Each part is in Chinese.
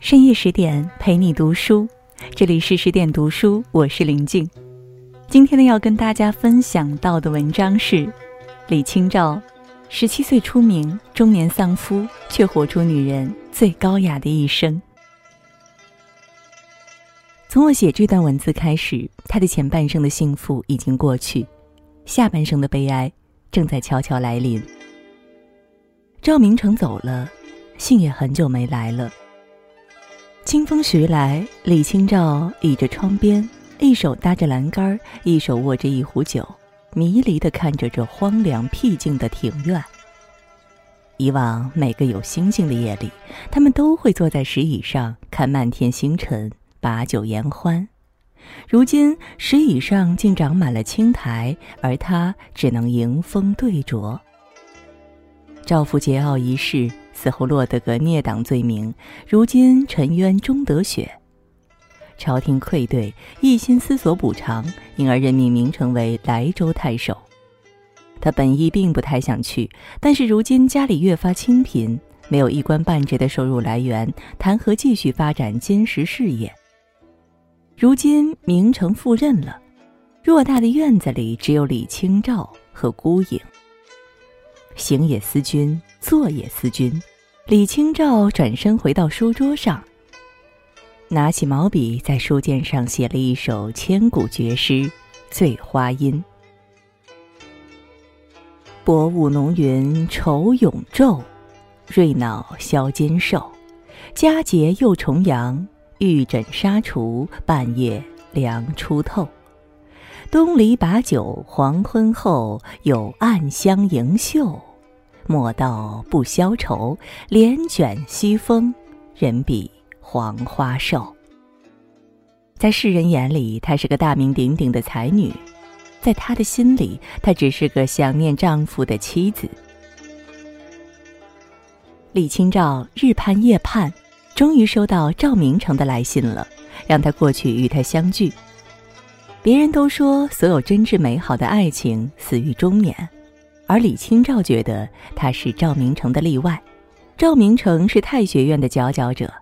深夜十点陪你读书，这里是十点读书，我是林静。今天呢，要跟大家分享到的文章是李清照，十七岁出名，中年丧夫，却活出女人最高雅的一生。从我写这段文字开始，她的前半生的幸福已经过去，下半生的悲哀正在悄悄来临。赵明诚走了，信也很久没来了。清风徐来，李清照倚着窗边，一手搭着栏杆，一手握着一壶酒，迷离地看着这荒凉僻静的庭院。以往每个有星星的夜里，他们都会坐在石椅上看漫天星辰，把酒言欢。如今石椅上竟长满了青苔，而他只能迎风对酌。赵父桀骜一世。死后落得个孽党罪名，如今沉冤终得雪。朝廷愧对，一心思索补偿，因而任命明成为莱州太守。他本意并不太想去，但是如今家里越发清贫，没有一官半职的收入来源，谈何继续发展金石事业？如今明成赴任了，偌大的院子里只有李清照和孤影。行也思君，坐也思君。李清照转身回到书桌上，拿起毛笔，在书笺上写了一首千古绝诗《醉花阴》：薄雾浓云愁永昼，瑞脑消金兽。佳节又重阳，玉枕纱厨，半夜凉初透。东篱把酒黄昏后，有暗香盈袖。莫道不消愁，帘卷西风，人比黄花瘦。在世人眼里，她是个大名鼎鼎的才女；在她的心里，她只是个想念丈夫的妻子。李清照日盼夜盼，终于收到赵明诚的来信了，让他过去与他相聚。别人都说，所有真挚美好的爱情死于中年。而李清照觉得他是赵明诚的例外，赵明诚是太学院的佼佼者。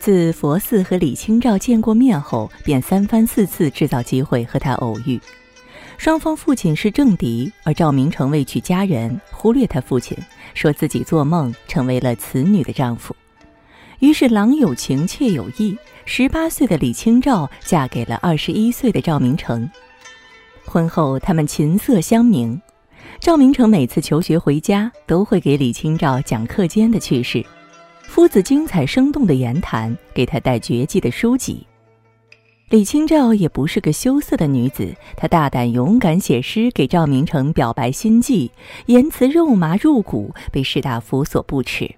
自佛寺和李清照见过面后，便三番四次制造机会和他偶遇。双方父亲是政敌，而赵明诚为娶佳人，忽略他父亲，说自己做梦成为了此女的丈夫。于是郎有情，妾有意，十八岁的李清照嫁给了二十一岁的赵明诚。婚后，他们琴瑟相鸣。赵明诚每次求学回家，都会给李清照讲课间的趣事，夫子精彩生动的言谈，给他带绝技的书籍。李清照也不是个羞涩的女子，她大胆勇敢写诗给赵明诚表白心迹，言辞肉麻入骨，被士大夫所不齿。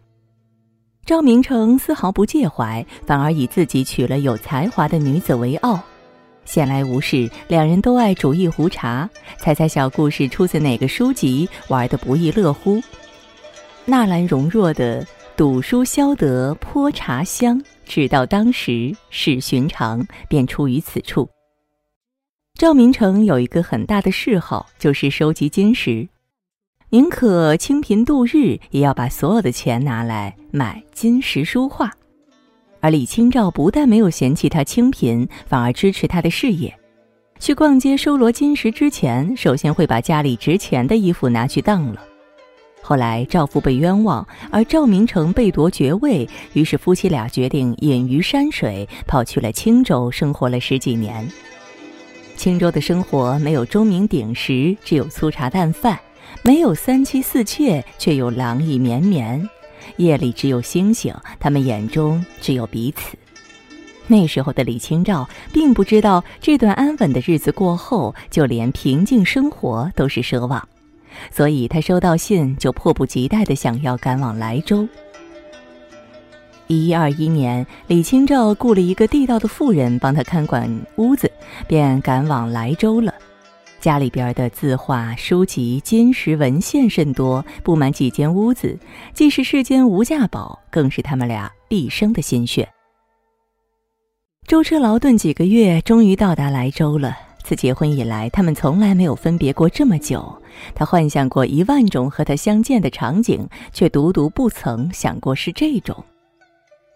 赵明诚丝毫不介怀，反而以自己娶了有才华的女子为傲。闲来无事，两人都爱煮一壶茶，猜猜小故事出自哪个书籍，玩得不亦乐乎。纳兰容若的“赌书消得泼茶香”，直到当时是寻常，便出于此处。赵明诚有一个很大的嗜好，就是收集金石，宁可清贫度日，也要把所有的钱拿来买金石书画。而李清照不但没有嫌弃他清贫，反而支持他的事业。去逛街收罗金石之前，首先会把家里值钱的衣服拿去当了。后来赵父被冤枉，而赵明诚被夺爵位，于是夫妻俩决定隐于山水，跑去了青州生活了十几年。青州的生活没有钟鸣鼎食，只有粗茶淡饭；没有三妻四妾，却有郎意绵绵。夜里只有星星，他们眼中只有彼此。那时候的李清照并不知道，这段安稳的日子过后，就连平静生活都是奢望，所以他收到信就迫不及待地想要赶往莱州。一一二一年，李清照雇了一个地道的妇人帮他看管屋子，便赶往莱州了。家里边的字画、书籍、金石文献甚多，布满几间屋子，既是世间无价宝，更是他们俩毕生的心血。舟车劳顿几个月，终于到达莱州了。自结婚以来，他们从来没有分别过这么久。他幻想过一万种和他相见的场景，却独独不曾想过是这种。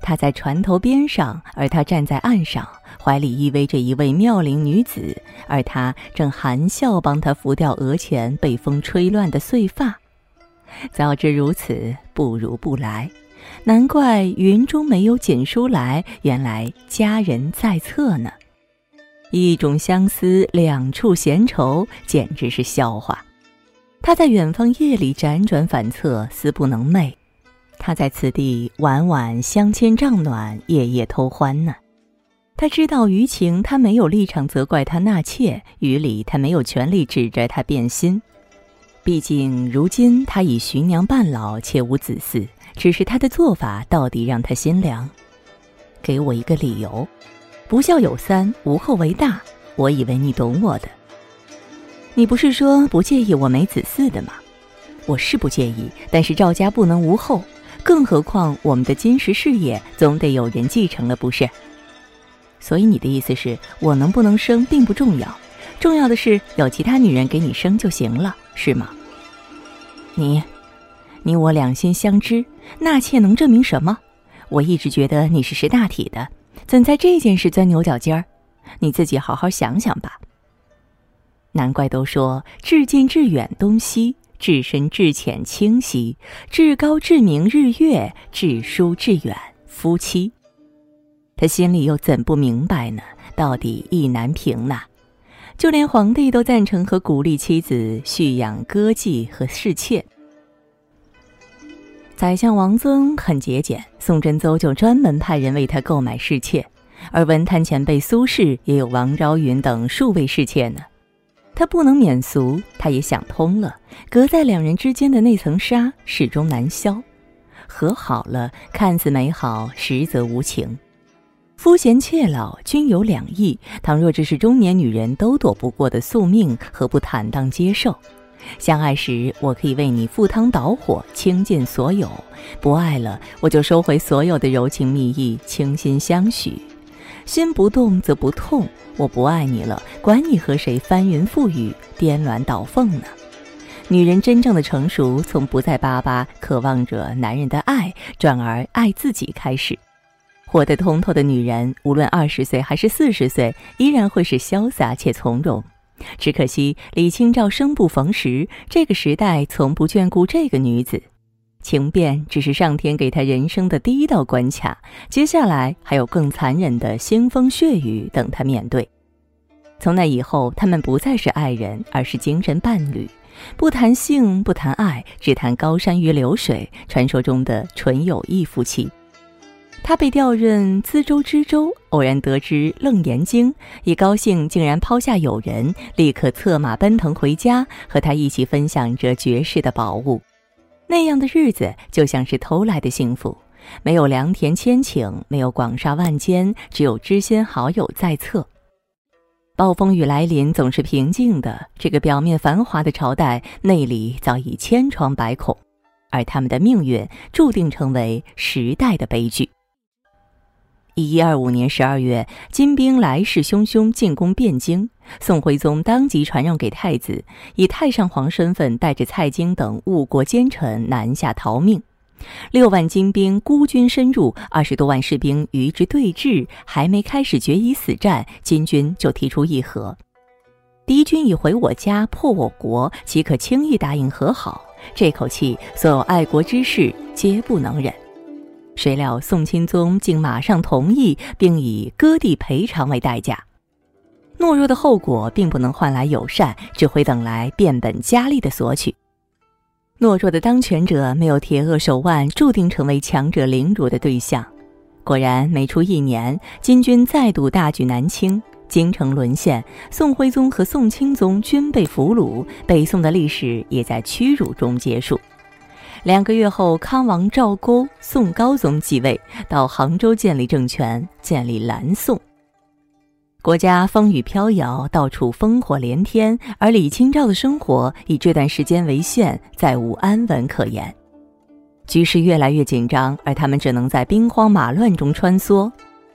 他在船头边上，而他站在岸上，怀里依偎着一位妙龄女子，而他正含笑帮她拂掉额前被风吹乱的碎发。早知如此，不如不来。难怪云中没有锦书来，原来佳人在侧呢。一种相思，两处闲愁，简直是笑话。他在远方夜里辗转反侧，思不能寐；他在此地晚晚相牵帐暖，夜夜偷欢呢。他知道余情，他没有立场责怪他纳妾；于理，他没有权利指着他变心。毕竟如今他已徐娘半老，且无子嗣，只是他的做法到底让他心凉。给我一个理由。不孝有三，无后为大。我以为你懂我的。你不是说不介意我没子嗣的吗？我是不介意，但是赵家不能无后，更何况我们的金石事业总得有人继承了，不是？所以你的意思是我能不能生并不重要，重要的是有其他女人给你生就行了，是吗？你，你我两心相知，纳妾能证明什么？我一直觉得你是识大体的。怎在这件事钻牛角尖儿？你自己好好想想吧。难怪都说至近至远东西，至深至浅清晰，至高至明日月，至疏至远夫妻。他心里又怎不明白呢？到底意难平呐。就连皇帝都赞成和鼓励妻子蓄养歌妓和侍妾。宰相王曾很节俭，宋真宗就专门派人为他购买侍妾，而文坛前辈苏轼也有王昭云等数位侍妾呢。他不能免俗，他也想通了，隔在两人之间的那层纱始终难消。和好了，看似美好，实则无情。夫贤妾老均有两意，倘若这是中年女人都躲不过的宿命，何不坦荡接受？相爱时，我可以为你赴汤蹈火，倾尽所有；不爱了，我就收回所有的柔情蜜意，倾心相许。心不动则不痛。我不爱你了，管你和谁翻云覆雨、颠鸾倒凤呢？女人真正的成熟，从不再巴巴渴望着男人的爱，转而爱自己开始。活得通透的女人，无论二十岁还是四十岁，依然会是潇洒且从容。只可惜李清照生不逢时，这个时代从不眷顾这个女子。情变只是上天给他人生的第一道关卡，接下来还有更残忍的腥风血雨等他面对。从那以后，他们不再是爱人，而是精神伴侣，不谈性，不谈爱，只谈高山与流水，传说中的纯友谊夫妻。他被调任资州知州，偶然得知《楞严经》，一高兴竟然抛下友人，立刻策马奔腾回家，和他一起分享着绝世的宝物。那样的日子就像是偷来的幸福，没有良田千顷，没有广厦万间，只有知心好友在侧。暴风雨来临总是平静的，这个表面繁华的朝代，内里早已千疮百孔，而他们的命运注定成为时代的悲剧。一一二五年十二月，金兵来势汹汹进攻汴京，宋徽宗当即传让给太子，以太上皇身份带着蔡京等误国奸臣南下逃命。六万金兵孤军深入，二十多万士兵与之对峙，还没开始决一死战，金军就提出议和。敌军已回我家，破我国，岂可轻易答应和好？这口气，所有爱国之士皆不能忍。谁料宋钦宗竟马上同意，并以割地赔偿为代价。懦弱的后果并不能换来友善，只会等来变本加厉的索取。懦弱的当权者没有铁扼手腕，注定成为强者凌辱的对象。果然，没出一年，金军再度大举南侵，京城沦陷，宋徽宗和宋钦宗均被俘虏，北宋的历史也在屈辱中结束。两个月后，康王赵构、宋高宗继位，到杭州建立政权，建立南宋。国家风雨飘摇，到处烽火连天，而李清照的生活以这段时间为限，再无安稳可言。局势越来越紧张，而他们只能在兵荒马乱中穿梭。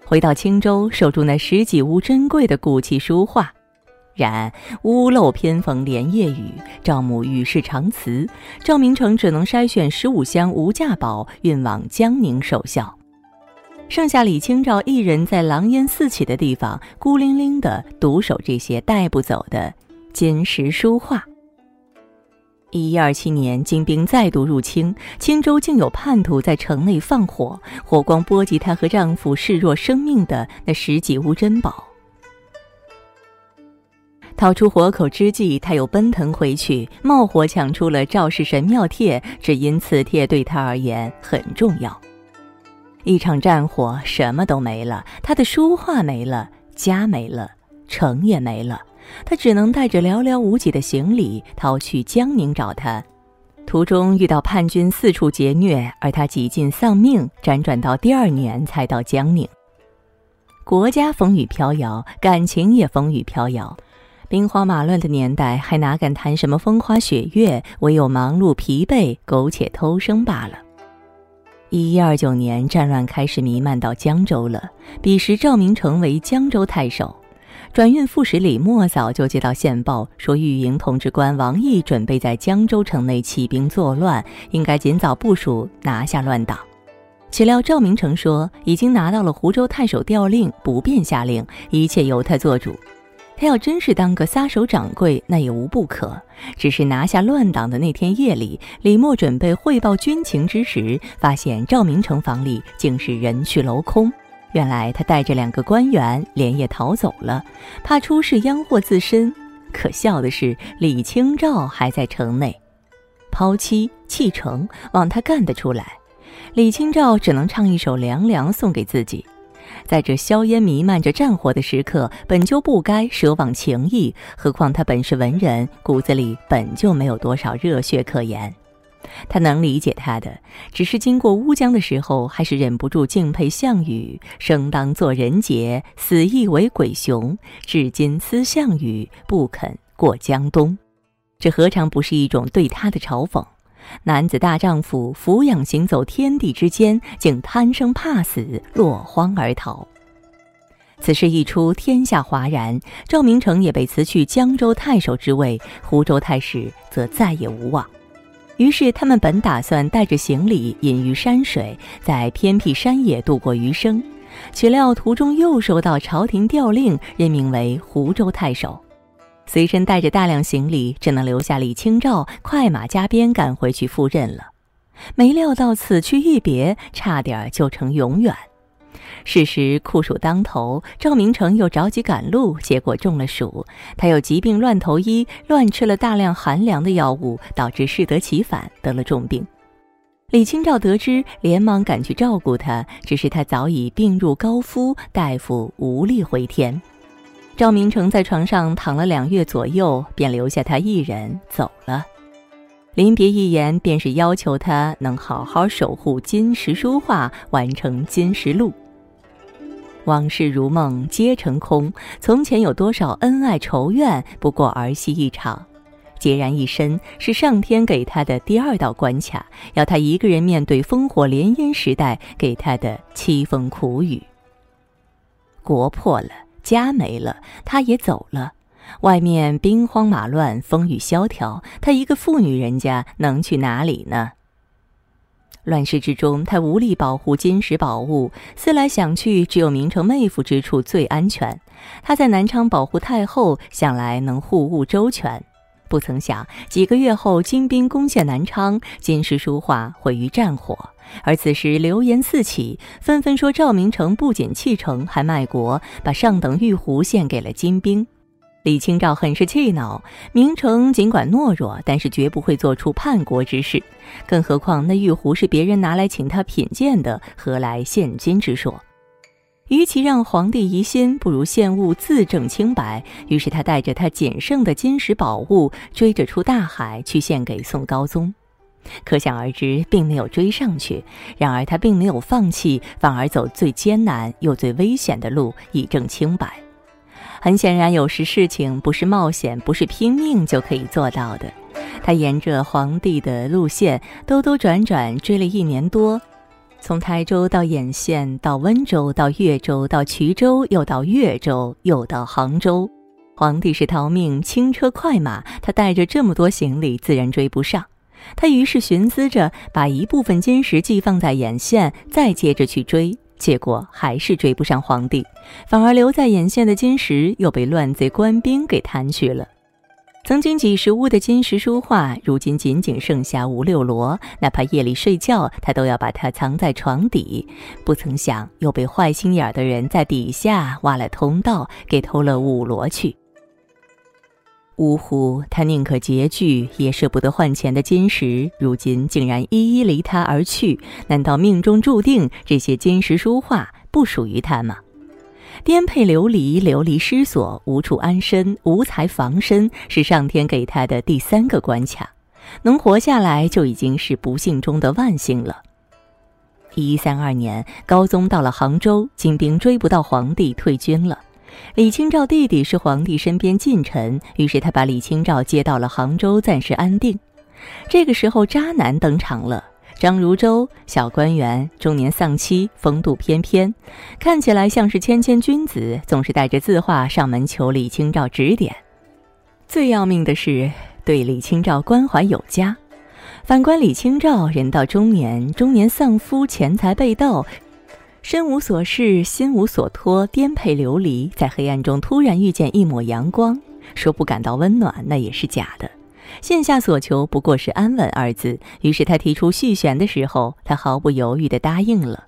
回到青州，守住那十几屋珍贵的古器书画。然屋漏偏逢连夜雨，赵母与世长辞，赵明诚只能筛选十五箱无价宝运往江宁守孝。剩下李清照一人在狼烟四起的地方，孤零零的独守这些带不走的金石书画。一一二七年，金兵再度入侵，青州竟有叛徒在城内放火，火光波及她和丈夫视若生命的那十几屋珍宝。逃出火口之际，他又奔腾回去，冒火抢出了赵氏神庙帖，只因此帖对他而言很重要。一场战火，什么都没了，他的书画没了，家没了，城也没了。他只能带着寥寥无几的行李逃去江宁找他，途中遇到叛军四处劫掠，而他几近丧命，辗转到第二年才到江宁。国家风雨飘摇，感情也风雨飘摇，兵荒马乱的年代，还哪敢谈什么风花雪月？唯有忙碌疲惫，苟且偷生罢了。一一二九年，战乱开始弥漫到江州了。彼时赵明诚为江州太守。转运副使李默早就接到线报，说御营统治官王毅准备在江州城内起兵作乱，应该尽早部署拿下乱党。岂料赵明诚说已经拿到了湖州太守调令，不便下令，一切由他做主。他要真是当个撒手掌柜，那也无不可。只是拿下乱党的那天夜里，李默准备汇报军情之时，发现赵明诚房里竟是人去楼空。原来他带着两个官员连夜逃走了，怕出事殃祸自身。可笑的是，李清照还在城内，抛妻弃城，望他干得出来。李清照只能唱一首《凉凉》送给自己。在这硝烟弥漫着战火的时刻，本就不该奢望情谊，何况他本是文人，骨子里本就没有多少热血可言。他能理解他的，只是经过乌江的时候，还是忍不住敬佩项羽。生当作人杰，死亦为鬼雄。至今思项羽，不肯过江东。这何尝不是一种对他的嘲讽？男子大丈夫，俯仰行走天地之间，竟贪生怕死，落荒而逃。此事一出，天下哗然。赵明诚也被辞去江州太守之位，湖州太史则再也无望。于是，他们本打算带着行李隐于山水，在偏僻山野度过余生，岂料途中又收到朝廷调令，任命为湖州太守。随身带着大量行李，只能留下李清照，快马加鞭赶回去赴任了。没料到此去一别，差点就成永远。事实酷暑当头，赵明诚又着急赶路，结果中了暑。他又疾病乱投医，乱吃了大量寒凉的药物，导致适得其反，得了重病。李清照得知，连忙赶去照顾他，只是他早已病入膏肓，大夫无力回天。赵明诚在床上躺了两月左右，便留下他一人走了。临别一言，便是要求他能好好守护金石书画，完成金石录。往事如梦，皆成空。从前有多少恩爱仇怨，不过儿戏一场。孑然一身，是上天给他的第二道关卡，要他一个人面对烽火连烟时代给他的凄风苦雨。国破了，家没了，他也走了。外面兵荒马乱，风雨萧条，他一个妇女人家能去哪里呢？乱世之中，他无力保护金石宝物，思来想去，只有明成妹夫之处最安全。他在南昌保护太后，想来能护物周全。不曾想，几个月后，金兵攻陷南昌，金石书画毁于战火。而此时流言四起，纷纷说赵明诚不仅弃城，还卖国，把上等玉壶献给了金兵。李清照很是气恼，明诚尽管懦弱，但是绝不会做出叛国之事。更何况那玉壶是别人拿来请他品鉴的，何来献金之说？与其让皇帝疑心，不如献物自证清白。于是他带着他仅剩的金石宝物，追着出大海去献给宋高宗。可想而知，并没有追上去。然而他并没有放弃，反而走最艰难又最危险的路，以证清白。很显然，有时事情不是冒险，不是拼命就可以做到的。他沿着皇帝的路线兜兜转转追了一年多，从台州到兖县，到温州，到越州，到衢州，又到越州，又到杭州。皇帝是逃命，轻车快马，他带着这么多行李，自然追不上。他于是寻思着，把一部分金石寄放在眼线，再接着去追。结果还是追不上皇帝，反而留在眼线的金石又被乱贼官兵给贪去了。曾经几十屋的金石书画，如今仅仅剩下五六摞。哪怕夜里睡觉，他都要把它藏在床底。不曾想，又被坏心眼的人在底下挖了通道，给偷了五摞去。呜呼！他宁可拮据，也舍不得换钱的金石，如今竟然一一离他而去。难道命中注定这些金石书画不属于他吗？颠沛流离，流离失所，无处安身，无财防身，是上天给他的第三个关卡。能活下来就已经是不幸中的万幸了。一一三二年，高宗到了杭州，金兵追不到皇帝，退军了。李清照弟弟是皇帝身边近臣，于是他把李清照接到了杭州，暂时安定。这个时候，渣男登场了。张如舟，小官员，中年丧妻，风度翩翩，看起来像是谦谦君子，总是带着字画上门求李清照指点。最要命的是，对李清照关怀有加。反观李清照，人到中年，中年丧夫，钱财被盗，身无所事，心无所托，颠沛流离，在黑暗中突然遇见一抹阳光，说不感到温暖，那也是假的。现下所求不过是安稳二字，于是他提出续弦的时候，他毫不犹豫地答应了。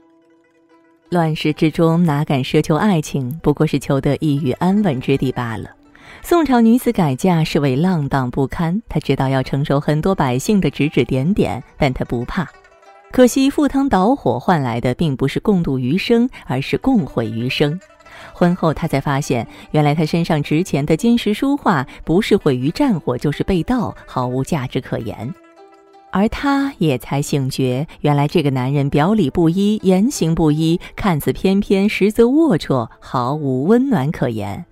乱世之中哪敢奢求爱情，不过是求得一隅安稳之地罢了。宋朝女子改嫁是为浪荡不堪，她知道要承受很多百姓的指指点点，但她不怕。可惜赴汤蹈火换来的并不是共度余生，而是共毁余生。婚后，他才发现，原来他身上值钱的金石书画，不是毁于战火，就是被盗，毫无价值可言。而他也才醒觉，原来这个男人表里不一，言行不一，看似翩翩，实则龌龊，毫无温暖可言。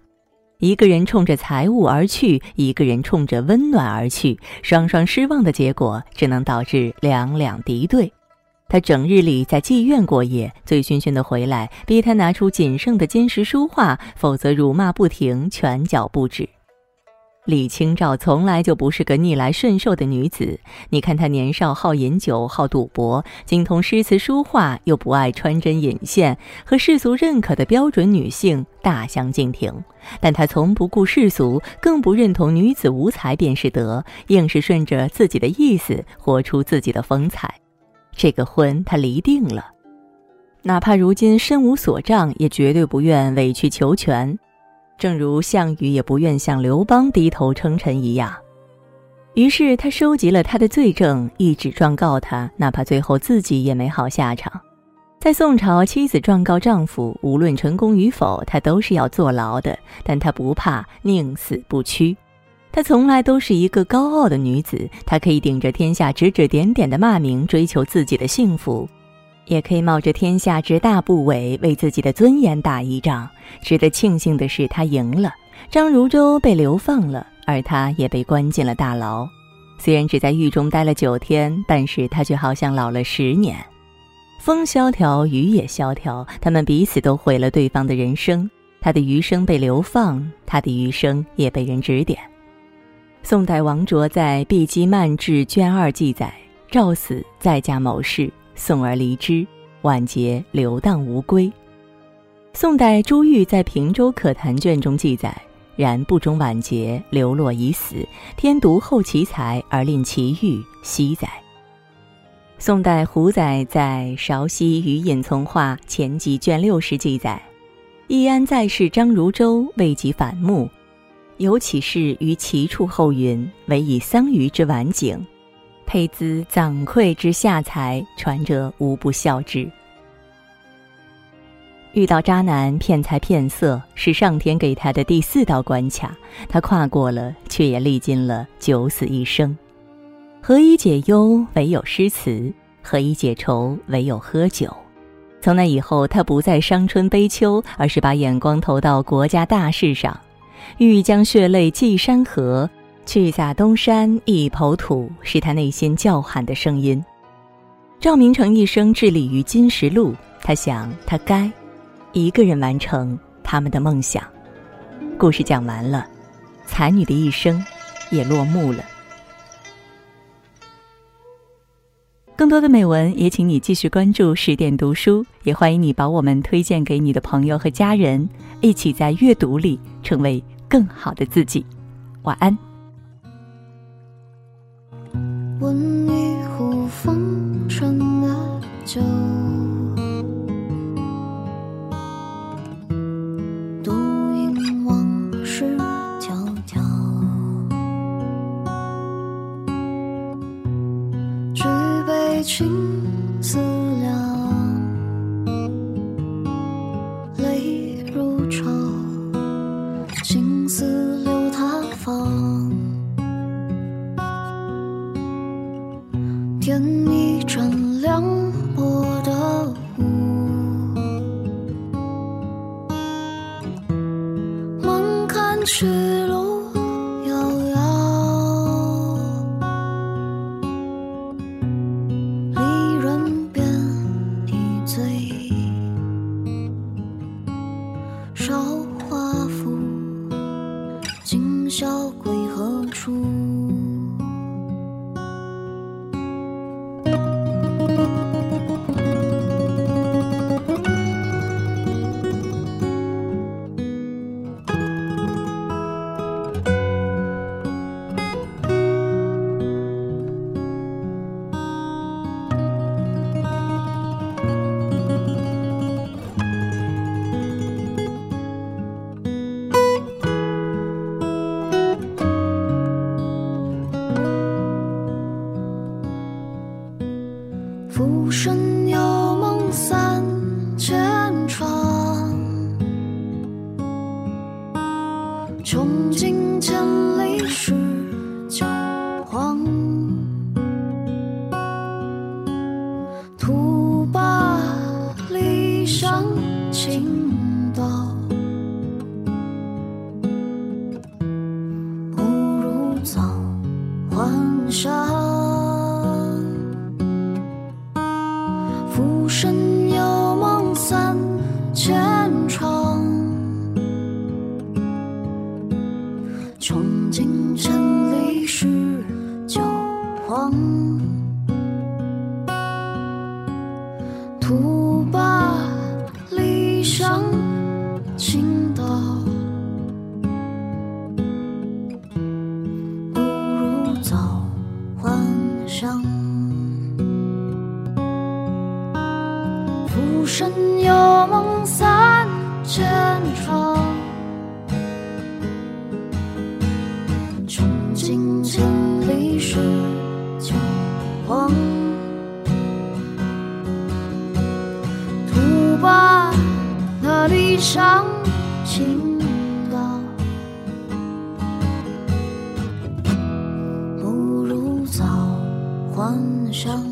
一个人冲着财物而去，一个人冲着温暖而去，双双失望的结果，只能导致两两敌对。他整日里在妓院过夜，醉醺醺的回来，逼他拿出仅剩的金石书画，否则辱骂不停，拳脚不止。李清照从来就不是个逆来顺受的女子，你看她年少好饮酒、好赌博，精通诗词书画，又不爱穿针引线，和世俗认可的标准女性大相径庭。但她从不顾世俗，更不认同女子无才便是德，硬是顺着自己的意思，活出自己的风采。这个婚他离定了，哪怕如今身无所仗，也绝对不愿委曲求全，正如项羽也不愿向刘邦低头称臣一样。于是他收集了他的罪证，一纸状告他，哪怕最后自己也没好下场。在宋朝，妻子状告丈夫，无论成功与否，他都是要坐牢的，但他不怕，宁死不屈。她从来都是一个高傲的女子，她可以顶着天下指指点点的骂名追求自己的幸福，也可以冒着天下之大不韪为自己的尊严打一仗。值得庆幸的是，她赢了，张如舟被流放了，而她也被关进了大牢。虽然只在狱中待了九天，但是她却好像老了十年。风萧条，雨也萧条，他们彼此都毁了对方的人生。他的余生被流放，他的余生也被人指点。宋代王卓在《碧鸡漫志》卷二记载：赵死再嫁某氏，送而离之，晚节流荡无归。宋代朱玉在《平州可谈卷》中记载：然不终晚节，流落已死，天独厚其才而令其玉惜哉。宋代胡载在《韶溪余隐从化前集》卷六十记载：易安在世张如舟未及反目。有其事于其处后云：“唯以桑榆之晚景，佩兹攒馈之下财，传者无不笑之。”遇到渣男骗财骗色，是上天给他的第四道关卡，他跨过了，却也历尽了九死一生。何以解忧？唯有诗词；何以解愁？唯有喝酒。从那以后，他不再伤春悲秋，而是把眼光投到国家大事上。欲将血泪寄山河去洒东山一抔土是他内心叫喊的声音。赵明诚一生致力于金石录他想他该一个人完成他们的梦想。故事讲完了才女的一生也落幕了。更多的美文也请你继续关注十点读书也欢迎你把我们推荐给你的朋友和家人一起在阅读里成为更好的自己。晚安。little 憧憬千里诗酒黄 şans